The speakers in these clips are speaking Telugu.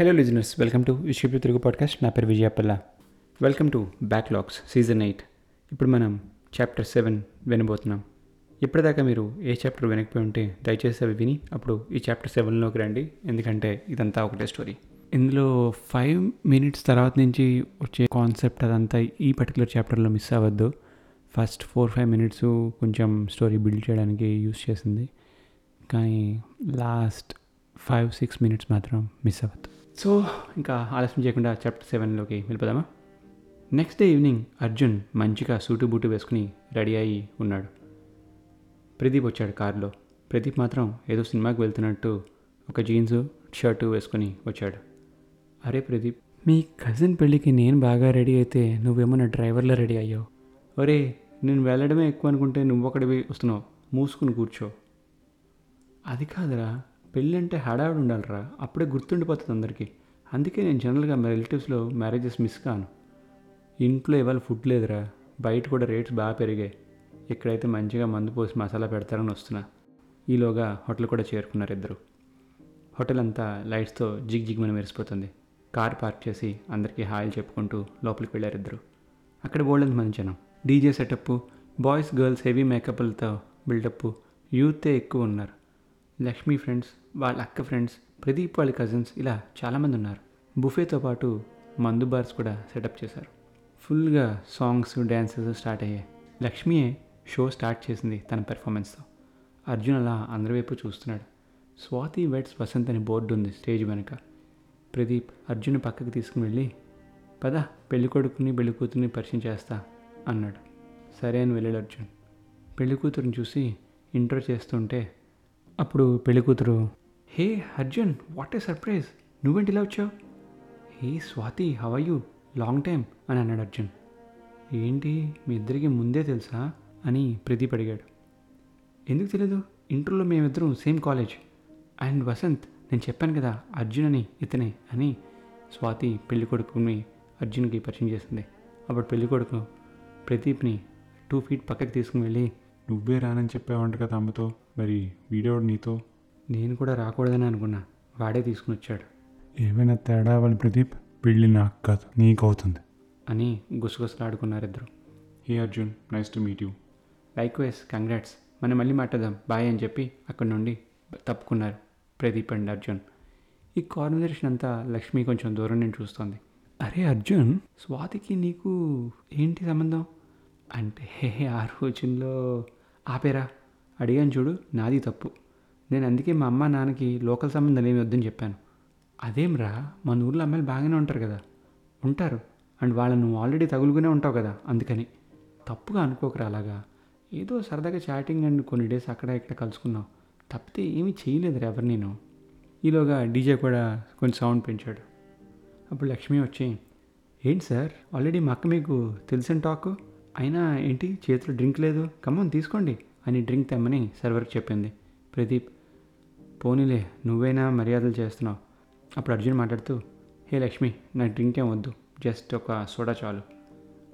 హలో లిజనర్స్ వెల్కమ్ టు విశ్వపు తెలుగు పాడ్కాస్ట్ నా పేరు Vijayapalla welcome to backlogs season eight ఇప్పుడు మనం చాప్టర్ సెవెన్ వినబోతున్నాం. ఇప్పటిదాకా మీరు ఏ చాప్టర్ వినకపోయి ఉంటే దయచేసి అవి విని అప్పుడు ఈ చాప్టర్ సెవెన్లోకి రండి. ఎందుకంటే ఇదంతా ఒకటే స్టోరీ ఇందులో ఫైవ్ మినిట్స్ తర్వాత నుంచి వచ్చే కాన్సెప్ట్ అదంతా ఈ పర్టికులర్ చాప్టర్లో మిస్ అవ్వద్దు. ఫస్ట్ ఫోర్ ఫైవ్ మినిట్స్ కొంచెం స్టోరీ బిల్డ్ చేయడానికి యూస్ చేసింది. కానీ లాస్ట్ ఫైవ్ సిక్స్ మినిట్స్ మాత్రం మిస్ అవ్వద్దు. సో ఇంకా ఆలస్యం చేయకుండా చాప్టర్ సెవెన్లోకి వెళ్ళిపోదామా? నెక్స్ట్ డే ఈవినింగ్ అర్జున్ మంచిగా సూటు బూటు వేసుకుని రెడీ అయ్యి ఉన్నాడు. ప్రదీప్ వచ్చాడు కారులో. ప్రదీప్ మాత్రం ఏదో సినిమాకి వెళ్తున్నట్టు ఒక జీన్స్ షర్టు వేసుకొని వచ్చాడు. అరే ప్రదీప్ మీ కజిన్ పెళ్ళికి నేను బాగా రెడీ అయితే నువ్వేమో నా డ్రైవర్లో రెడీ అయ్యావు. ఒరే నేను వెళ్ళడమే ఎక్కువ అనుకుంటే నువ్వు ఒకటివి వస్తున్నావు. మూసుకుని కూర్చో. అది కాదురా. పెళ్ళి అంటే హడావిడి ఉండాలిరా అప్పుడే గుర్తుండిపోతుంది అందరికీ. అందుకే నేను జనరల్గా మా రిలేటివ్స్లో మ్యారేజెస్ మిస్ కాను. ఇంట్లో ఇవాళ ఫుడ్ లేదురా. బయట కూడా రేట్స్ బాగా పెరిగాయి. ఇక్కడైతే మంచిగా మందు పోసి మసాలా పెడతారని వస్తున్నా. ఈలోగా హోటల్ కూడా చేరుకున్నారు ఇద్దరు. హోటల్ అంతా లైట్స్తో జిగ్ జిగ్మని మెరిసిపోతుంది. కార్ పార్క్ చేసి అందరికీ హాయిలు చెప్పుకుంటూ లోపలికి వెళ్ళారు ఇద్దరు. అక్కడ బోల్డెంత మంది జనం. DJ setup boys girls heavy మేకప్లతో buildup యూతే ఎక్కువ ఉన్నారు. లక్ష్మి ఫ్రెండ్స్ వాళ్ళ అక్క ఫ్రెండ్స్ ప్రదీప్ వాళ్ళ కజిన్స్ ఇలా చాలామంది ఉన్నారు. బుఫేతో పాటు మందు బార్స్ కూడా సెటప్ చేశారు. ఫుల్గా సాంగ్స్ డ్యాన్సెస్ స్టార్ట్ అయ్యాయి. లక్ష్మియే షో స్టార్ట్ చేసింది తన పెర్ఫార్మెన్స్తో అర్జున్ అలా అందరి వైపు చూస్తున్నాడు. స్వాతి వెట్స్ వసంత్ అని బోర్డు ఉంది స్టేజ్ వెనుక. ప్రదీప్ అర్జున్ పక్కకి తీసుకుని వెళ్ళి పద పెళ్ళి కొడుకుని పెళ్ళి కూతుర్ని పరిచయం చేస్తా అన్నాడు. సరే అని వెళ్ళాడు అర్జున్. పెళ్ళి కూతురుని చూసి ఇంట్రో చేస్తుంటే అప్పుడు పెళ్ళి కూతురు hey Arjun what a surprise నువ్వేంటి ఇలా వచ్చావు? Hey Swathi how you long time అని అన్నాడు అర్జున్. ఏంటి మీ ఇద్దరికి ముందే తెలుసా? అని ప్రదీప్ అడిగాడు. ఎందుకు తెలియదు ఇంటర్లో మేమిద్దరం సేమ్ కాలేజ్ అండ్ వసంత్ నేను చెప్పాను కదా అర్జున్ అని ఇతనే అని స్వాతి పెళ్ళి కొడుకుని అర్జున్కి పరిచయం చేసింది. అప్పుడు పెళ్ళి కొడుకు ప్రదీప్ని టూ ఫీట్ పక్కకి తీసుకుని వెళ్ళి నువ్వే రానని చెప్పావంట కదా అమ్మతో. మరి వీడియోడు నీతో? నేను కూడా రాకూడదని అనుకున్నా. వాడే తీసుకుని వచ్చాడు. ఏమైనా తేడా వాళ్ళ ప్రదీప్? పెళ్ళి నాకు కాదు నీకు అవుతుంది. అని గుసగుసలాడుకున్నారు ఇద్దరు hey Arjun nice to meet you. Likewise congrats. మనం మళ్ళీ మాట్లాడదాం. బాయ్ అని చెప్పి అక్కడి నుండి తప్పుకున్నారు ప్రదీప్ అండ్ అర్జున్. ఈ కాన్వర్జేషన్ అంతా లక్ష్మి కొంచెం దూరం నుంచి చూస్తోంది. అరే అర్జున్ స్వాతికి నీకు ఏంటి సంబంధం? అంటే హే ఆ రోజుల్లో ఆపేరా? అడిగాను చూడు నాది తప్పు. నేను అందుకే మా అమ్మ నాన్నకి లోకల్ సంబంధం ఏమి వద్దని చెప్పాను. అదేంరా మన ఊర్లో అమ్మాయిలు బాగానే ఉంటారు కదా. ఉంటారు. అండ్ వాళ్ళను ఆల్రెడీ తగులుకునే ఉంటావు కదా అందుకని. తప్పుగా అనుకోకరా అలాగా. ఏదో సరదాగా చాటింగ్ అండ్ కొన్ని డేస్ అక్కడ ఇక్కడ కలుసుకున్నావు. తప్పితే ఏమీ చేయలేదురా ఎవరు నేను. ఈలోగా డీజే కూడా కొంచెం సౌండ్ పెంచాడు. అప్పుడు లక్ష్మి వచ్చి ఏంటి సార్ ఆల్రెడీ మా అక్క మీకు తెలిసిన టాక్ అయినా ఏంటి చేతిలో డ్రింక్ లేదు? కమ్మని తీసుకోండి. అని డ్రింక్ తెమ్మని సర్వర్కి చెప్పింది. ప్రదీప్ పోనీలే నువ్వైనా మర్యాదలు చేస్తున్నావు? అప్పుడు అర్జున్ మాట్లాడుతూ హే లక్ష్మి నాకు డ్రింక్ ఏం వద్దు జస్ట్ ఒక సోడా చాలు.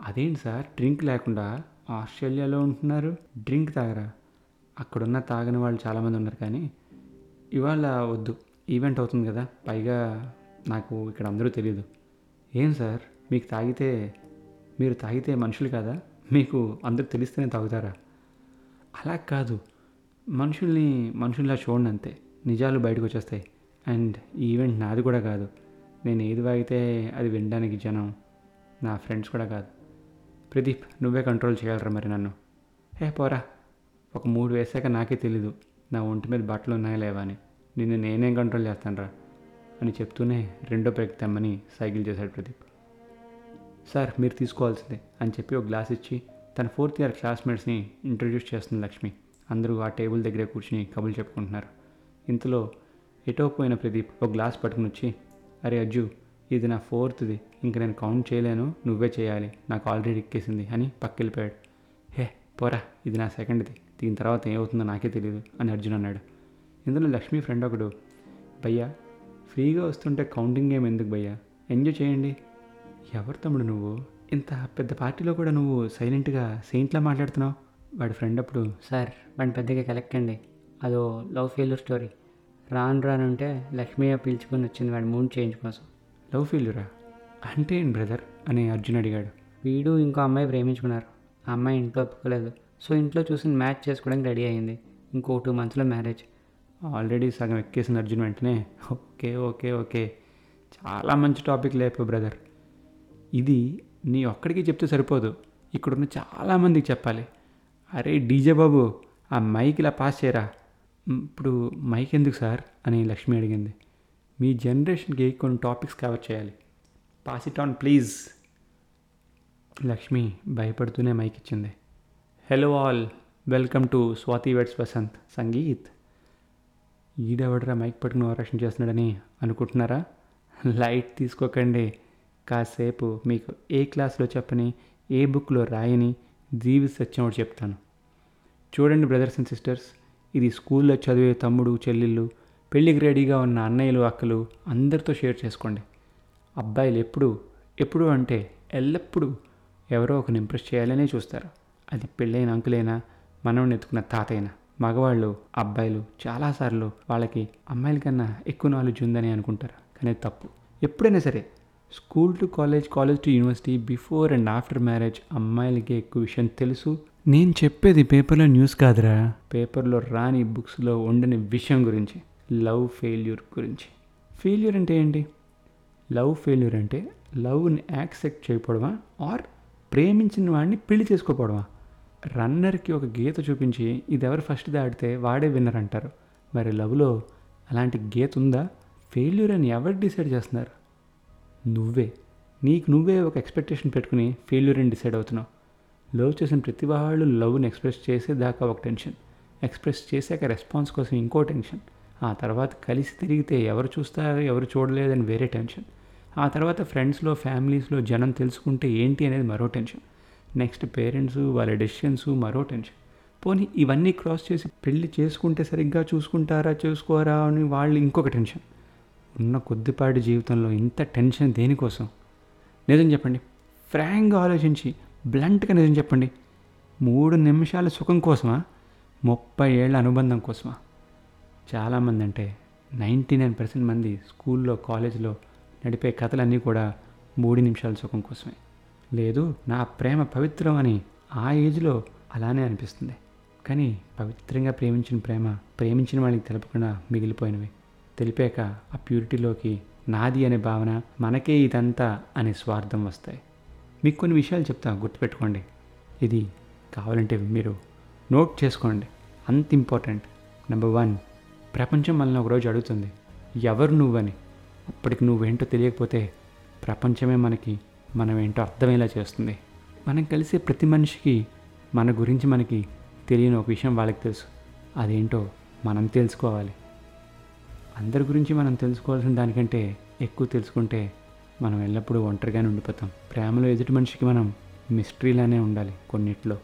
అదేంటి సార్ డ్రింక్ లేకుండా ఆస్ట్రేలియాలో ఉంటున్నారు? డ్రింక్ తాగరా? అక్కడున్న తాగని వాళ్ళు చాలామంది ఉన్నారు కానీ ఇవాళ వద్దు ఈవెంట్ అవుతుంది కదా పైగా నాకు ఇక్కడ అందరూ తెలియదు ఏం సార్ మీకు తాగితే మీరు తాగితే మనుషులు కదా? మీకు అందరూ తెలిస్తేనే తాగుతారా? అలా కాదు. మనుషుల్ని మనుషుల్లా చూడండి అంతే నిజాలు బయటకు వచ్చేస్తాయి అండ్ ఈ ఈవెంట్ నాది కూడా కాదు. నేను ఏది వాగితే అది వినడానికి జనం. నా ఫ్రెండ్స్ కూడా కాదు. ప్రదీప్ నువ్వే కంట్రోల్ చేయాలరా మరి నన్ను. హే పోరా. ఒక మూడు వేసాక నాకే తెలీదు. నా ఒంటి మీద బట్టలు ఉన్నాయా లేవా అని. నిన్ను నేనేం కంట్రోల్ చేస్తానరా అని చెప్తూనే రెండో బ్రేక్ తెమ్మని సైకిల్ చేశాడు ప్రదీప్. సార్ మీరు తీసుకోవాల్సిందే అని చెప్పి ఒక గ్లాస్ ఇచ్చి తన ఫోర్త్ ఇయర్ క్లాస్మేట్స్ని ఇంట్రడ్యూస్ చేస్తుంది లక్ష్మి. అందరూ ఆ టేబుల్ దగ్గరే కూర్చుని కబులు చెప్పుకుంటున్నారు. ఇంతలో ఎటో పోయిన ప్రదీప్ ఒక గ్లాస్ పట్టుకుని వచ్చి అరే అజ్జు ఇది నా ఫోర్త్ది. ఇంక నేను కౌంట్ చేయలేను. నువ్వే చేయాలి. నాకు ఆల్రెడీ ఎక్కేసింది అని పక్కెళ్ళిపోయాడు. హే పోరా. ఇది నా సెకండ్ది. దీని తర్వాత ఏమవుతుందో నాకే తెలియదు అని అర్జున్ అన్నాడు. ఇందులో లక్ష్మీ ఫ్రెండ్ ఒకడు భయ్యా ఫ్రీగా వస్తుంటే కౌంటింగ్ గేమ్ ఎందుకు భయ్యా? ఎంజాయ్ చేయండి. ఎవరు తమ్ముడు నువ్వు? ఇంత పెద్ద పార్టీలో కూడా నువ్వు సైలెంట్గా సెయింట్లా మాట్లాడుతున్నావు? వాడి ఫ్రెండ్ అప్పుడు సార్ వాడిని పెద్దగా కలెక్ట్ అండి అదో లవ్ ఫెయిల్యూర్ స్టోరీ. రాను రానుంటే లక్ష్మయ్య పిలుచుకొని వచ్చింది వాడి మూడ్ చేంజ్ కోసం. లవ్ ఫెయిల్యూరా? అంటే ఏంటి బ్రదర్? అని అర్జున్ అడిగాడు. వీడు ఇంకో అమ్మాయి ప్రేమించుకున్నారు. ఆ అమ్మాయి ఇంట్లో ఒప్పుకోలేదు. సో ఇంట్లో చూసి మ్యాచ్ చేసుకోవడానికి రెడీ అయింది ఇంకో టూ మంత్స్లో మ్యారేజ్. ఆల్రెడీ సగం ఎక్కేసిన అర్జున్ వెంటనే. Okay okay okay. చాలా మంచి టాపిక్ లేపు బ్రదర్. ఇది నీ ఒక్కడికి చెప్తే సరిపోదు. ఇక్కడున్న చాలామందికి చెప్పాలి. అరే డీజే బాబు ఆ మైక్ ఇలా పాస్ చేయరా? ఇప్పుడు మైక్ ఎందుకు సార్? అని లక్ష్మి అడిగింది. మీ జనరేషన్కి కొన్ని టాపిక్స్ కవర్ చేయాలి. Pass it on please. Lakshmi భయపడుతూనే మైక్ ఇచ్చింది. Hello all welcome to Swathi weds Vasanth sangeet. ఈడెవడరా mike పట్టుకుని ఓవరాక్షన్ చేస్తున్నాడని అనుకుంటున్నారా? లైట్ తీసుకోకండి. కాసేపు మీకు ఏ క్లాస్లో చెప్పని ఏ బుక్లో రాయని జీవి సత్యం ఒకటి చెప్తాను. చూడండి బ్రదర్స్ అండ్ సిస్టర్స్ ఇది స్కూల్లో చదివే తమ్ముడు చెల్లెళ్ళు పెళ్ళికి రెడీగా ఉన్న అన్నయ్యలు అక్కలు అందరితో షేర్ చేసుకోండి. అబ్బాయిలు ఎప్పుడు ఎప్పుడు అంటే ఎల్లప్పుడూ ఎవరో ఒకరిని ఇంప్రెస్ చేయాలనే చూస్తారు. అది పెళ్ళైన అంకులైనా మనవని ఎత్తుకున్న తాతైనా మగవాళ్ళు అబ్బాయిలు చాలాసార్లు వాళ్ళకి అమ్మాయిల కన్నా ఎక్కువ నాలెడ్జ్ ఉందని అనుకుంటారు. కానీ తప్పు. ఎప్పుడైనా సరే school to college college to university before and after marriage అమ్మాయిలకి ఎక్కువ విషయం తెలుసు. నేను చెప్పేది పేపర్లో న్యూస్ కాదురా. పేపర్లో రాని బుక్స్లో ఉండని విషయం గురించి లవ్ ఫెయిల్యూర్ గురించి. ఫెయిల్యూర్ అంటే ఏంటి? లవ్ ఫెయిల్యూర్ అంటే లవ్ని యాక్సెప్ట్ చేయకపోవడమా? ఆర్ ప్రేమించిన వాడిని పెళ్ళి చేసుకోకపోవడమా? రన్నర్కి ఒక గీత చూపించి ఇది ఎవరు ఫస్ట్ దాటితే వాడే విన్నర్ అంటారు. మరి లవ్లో అలాంటి గీత ఉందా? ఫెయిల్యూర్ అని ఎవరు డిసైడ్ చేస్తున్నారు? నువ్వే. నీకు నువ్వే ఒక ఎక్స్పెక్టేషన్ పెట్టుకుని ఫెయిల్యూర్ అని డిసైడ్ అవుతున్నావు. లవ్ చేసిన ప్రతి వాళ్ళు లవ్ని ఎక్స్ప్రెస్ చేసేదాకా ఒక టెన్షన్ ఎక్స్ప్రెస్ చేశాక రెస్పాన్స్ కోసం ఇంకో టెన్షన్ ఆ తర్వాత కలిసి తిరిగితే ఎవరు చూస్తారు ఎవరు చూడలేదని వేరే టెన్షన్ ఆ తర్వాత ఫ్రెండ్స్లో ఫ్యామిలీస్లో జనం తెలుసుకుంటే ఏంటి అనేది మరో టెన్షన్ నెక్స్ట్ పేరెంట్స్ వాళ్ళ డెసిషన్స్ మరో టెన్షన్ పోనీ ఇవన్నీ క్రాస్ చేసి పెళ్ళి చేసుకుంటే సరిగ్గా చూసుకుంటారా చూసుకోరా అని వాళ్ళు ఇంకొక టెన్షన్ ఉన్న కొద్దిపాటి జీవితంలో ఇంత టెన్షన్ దేనికోసం? నిజం చెప్పండి. ఫ్రాంక్గా ఆలోచించి బ్లంట్గా నిజం చెప్పండి. మూడు నిమిషాల సుఖం కోసమా? ముప్పై ఏళ్ళ అనుబంధం కోసమా? చాలామంది అంటే నైంటీ నైన్ పర్సెంట్ మంది స్కూల్లో కాలేజీలో నడిపే కథలన్నీ కూడా మూడు నిమిషాల సుఖం కోసమే. లేదు నా ప్రేమ పవిత్రం అని ఆ ఏజ్లో అలానే అనిపిస్తుంది. కానీ పవిత్రంగా ప్రేమించిన ప్రేమ ప్రేమించిన వాళ్ళకి తెలపకుండా మిగిలిపోయినవి. తెలిపాక ఆ ప్యూరిటీలోకి నాది అనే భావన మనకే ఇదంతా అనే స్వార్థం వస్తాయి. మీకు కొన్ని విషయాలు చెప్తా గుర్తుపెట్టుకోండి. ఇది కావాలంటే మీరు నోట్ చేసుకోండి. అంత ఇంపార్టెంట్. నెంబర్ వన్ ప్రపంచం మనల్ని ఒకరోజు అడుగుతుంది. ఎవరు నువ్వని? అప్పటికి నువ్వేంటో తెలియకపోతే ప్రపంచమే మనకి మనం ఏంటో అర్థమయ్యేలా చేస్తుంది. మనం కలిసే ప్రతి మనిషికి మన గురించి మనకి తెలియని ఒక విషయం వాళ్ళకి తెలుసు. అదేంటో మనం తెలుసుకోవాలి. అందరి గురించి మనం తెలుసుకోవాల్సిన దానికంటే ఎక్కువ తెలుసుకుంటే మనం ఎల్లప్పుడూ ఒంటరిగానే ఉండిపోతాం. ప్రేమలో ఎదుటి మనిషికి మనం మిస్టరీలానే ఉండాలి కొన్నిట్లో.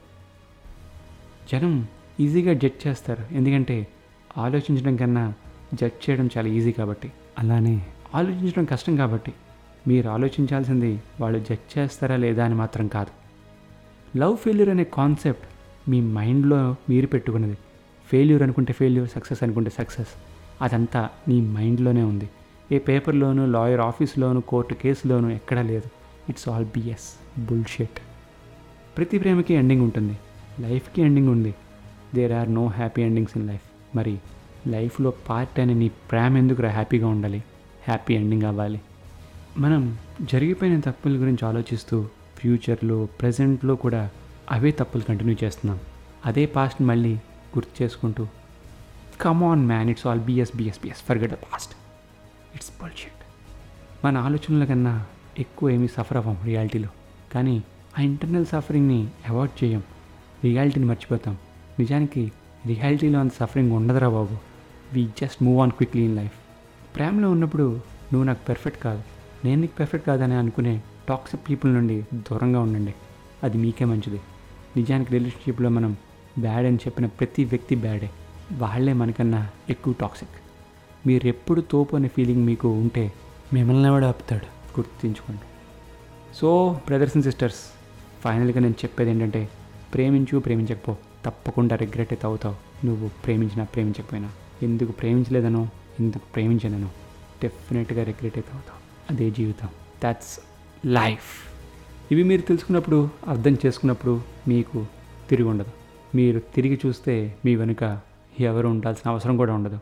జనం ఈజీగా జడ్జ్ చేస్తారు. ఎందుకంటే ఆలోచించడం కన్నా జడ్జ్ చేయడం చాలా ఈజీ కాబట్టి. అలానే ఆలోచించడం కష్టం కాబట్టి మీరు ఆలోచించాల్సింది వాళ్ళు జడ్జ్ చేస్తారా లేదా అని మాత్రం కాదు. లవ్ ఫెయిల్యూర్ అనే కాన్సెప్ట్ మీ మైండ్లో మీరు పెట్టుకున్నది. ఫెయిల్యూర్ అనుకుంటే ఫెయిల్యూర్ సక్సెస్ అనుకుంటే సక్సెస్. అదంతా నీ మైండ్లోనే ఉంది. ఏ పేపర్లోను లాయర్ ఆఫీస్లోను కోర్టు కేసులోను ఎక్కడా లేదు. It's all BS bullshit. ప్రతి ప్రేమకి ఎండింగ్ ఉంటుంది. లైఫ్కి ఎండింగ్ ఉంది. There are no happy endings in life. మరి లైఫ్లో పార్ట్ అయిన నీ ప్రేమ ఎందుకురా హ్యాపీగా ఉండాలి? హ్యాపీ ఎండింగ్ అవ్వాలి. మనం జరిగిపోయిన తప్పుల గురించి ఆలోచిస్తూ ఫ్యూచర్లో ప్రజెంట్లో కూడా అవే తప్పులు కంటిన్యూ చేస్తున్నాం. అదే పాస్ట్ మళ్ళీ గుర్తు చేసుకుంటూ come on man it's all BS BS BS forget the past it's bullshit మన ఆలోచనల కన్నా ఎక్కువ ఏమీ సఫర్ అవ్వం రియాలిటీలో కానీ ఆ ఇంటర్నల్ సఫరింగ్ని అవాయిడ్ చేయం. రియాలిటీని మర్చిపోతాం. నిజానికి రియాలిటీలో అంత సఫరింగ్ ఉండదురా బాబు. We just move on quickly in life ప్రేమలో ఉన్నప్పుడు నువ్వు నాకు పెర్ఫెక్ట్ కాదు. నేను నీకు పెర్ఫెక్ట్ కాదని అనుకునే టాక్సిక్ పీపుల్ నుండి దూరంగా ఉండండి. అది మీకే మంచిది. నిజానికి రిలేషన్షిప్లో మనం బ్యాడ్ అని చెప్పిన ప్రతి వ్యక్తి బ్యాడే వాళ్ళే మనకన్నా ఎక్కువ టాక్సిక్ మీరెప్పుడు తోపు అనే ఫీలింగ్ మీకు ఉంటే మిమ్మల్ని ఎవడ ఆపుతాడు. గుర్తించుకోండి. సో బ్రదర్స్ అండ్ సిస్టర్స్ ఫైనల్గా నేను చెప్పేది ఏంటంటే ప్రేమించు ప్రేమించకపో. తప్పకుండా రిగ్రెట్ అయితే అవుతావు. నువ్వు ప్రేమించినా ప్రేమించకపోయినా. ఎందుకు ప్రేమించలేదనో ఎందుకు ప్రేమించాను డెఫినెట్గా రిగ్రెట్ అయితే అవుతావు. అదే జీవితం. దాట్స్ లైఫ్ ఇవి మీరు తెలుసుకున్నప్పుడు అర్థం చేసుకున్నప్పుడు మీకు తిరిగి ఉండదు. మీరు తిరిగి చూస్తే మీ వెనుక ఎవరు ఉండాల్సిన అవసరం కూడా ఉండదు.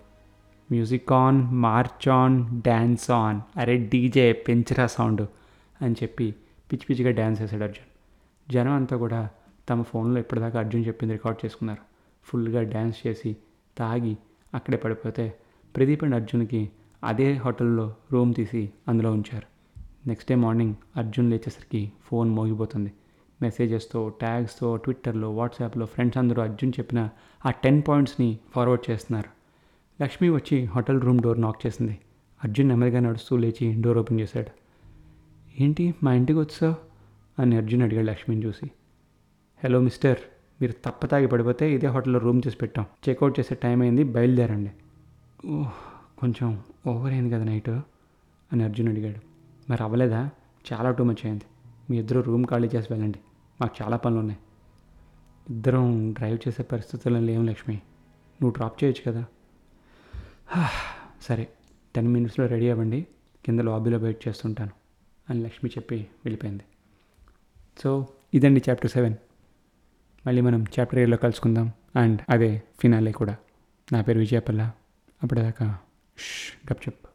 Music on march on dance on. అరే డీజే పెంచరా సౌండ్ అని చెప్పి పిచ్చి పిచ్చిగా డ్యాన్స్ చేశాడు అర్జున్. జనం అంతా కూడా తమ ఫోన్లో ఇప్పటిదాకా అర్జున్ చెప్పింది రికార్డ్ చేసుకున్నారు. ఫుల్గా డ్యాన్స్ చేసి తాగి అక్కడే పడిపోతే ప్రదీప్ అండ్ అర్జున్కి అదే హోటల్లో రూమ్ తీసి అందులో ఉంచారు. నెక్స్ట్ డే మార్నింగ్ అర్జున్ లేచేసరికి ఫోన్ మోగిపోతుంది. మెసేజెస్తో ట్యాగ్స్తో ట్విట్టర్లో వాట్సాప్లో ఫ్రెండ్స్ అందరూ అర్జున్ చెప్పిన ఆ టెన్ పాయింట్స్ని ఫార్వర్డ్ చేస్తున్నారు. లక్ష్మి వచ్చి హోటల్ రూమ్ డోర్ నాక్ చేసింది. అర్జున్ నెమ్మదిగా నడుస్తూ లేచి డోర్ ఓపెన్ చేశాడు. ఏంటి? మా ఇంటికి వచ్చావు? అని అర్జున్ అడిగాడు లక్ష్మిని చూసి. హలో మిస్టర్ మీరు తప్పతాగి పడిపోతే ఇదే హోటల్లో రూమ్ చేసి పెట్టాం. చెక్అవుట్ చేసే టైం అయింది బయలుదేరండి. ఓహ్ కొంచెం ఓవర్ అయింది కదా నైట్? అని అర్జున్ అడిగాడు. మరి అవ్వలేదా? చాలా టూ మచ్ అయింది. మీ ఇద్దరు రూమ్ ఖాళీ చేసి వెళ్ళండి. మాకు చాలా పనులు ఉన్నాయి ఇద్దరం డ్రైవ్ చేసే పరిస్థితుల్లో లేవు లక్ష్మి. నువ్వు డ్రాప్ చేయొచ్చు కదా. సరే టెన్ మినిట్స్లో రెడీ అవ్వండి. కింద లాబీలో వెయిట్ చేస్తుంటాను అని లక్ష్మి చెప్పి వెళ్ళిపోయింది. సో ఇదండి చాప్టర్ సెవెన్ మళ్ళీ మనం చాప్టర్ ఎయిట్లో కలుసుకుందాం. అండ్ అదే ఫినాలే కూడా. నా పేరు విజయపల్ల. అప్పటిదాకా గప్ చెప్పు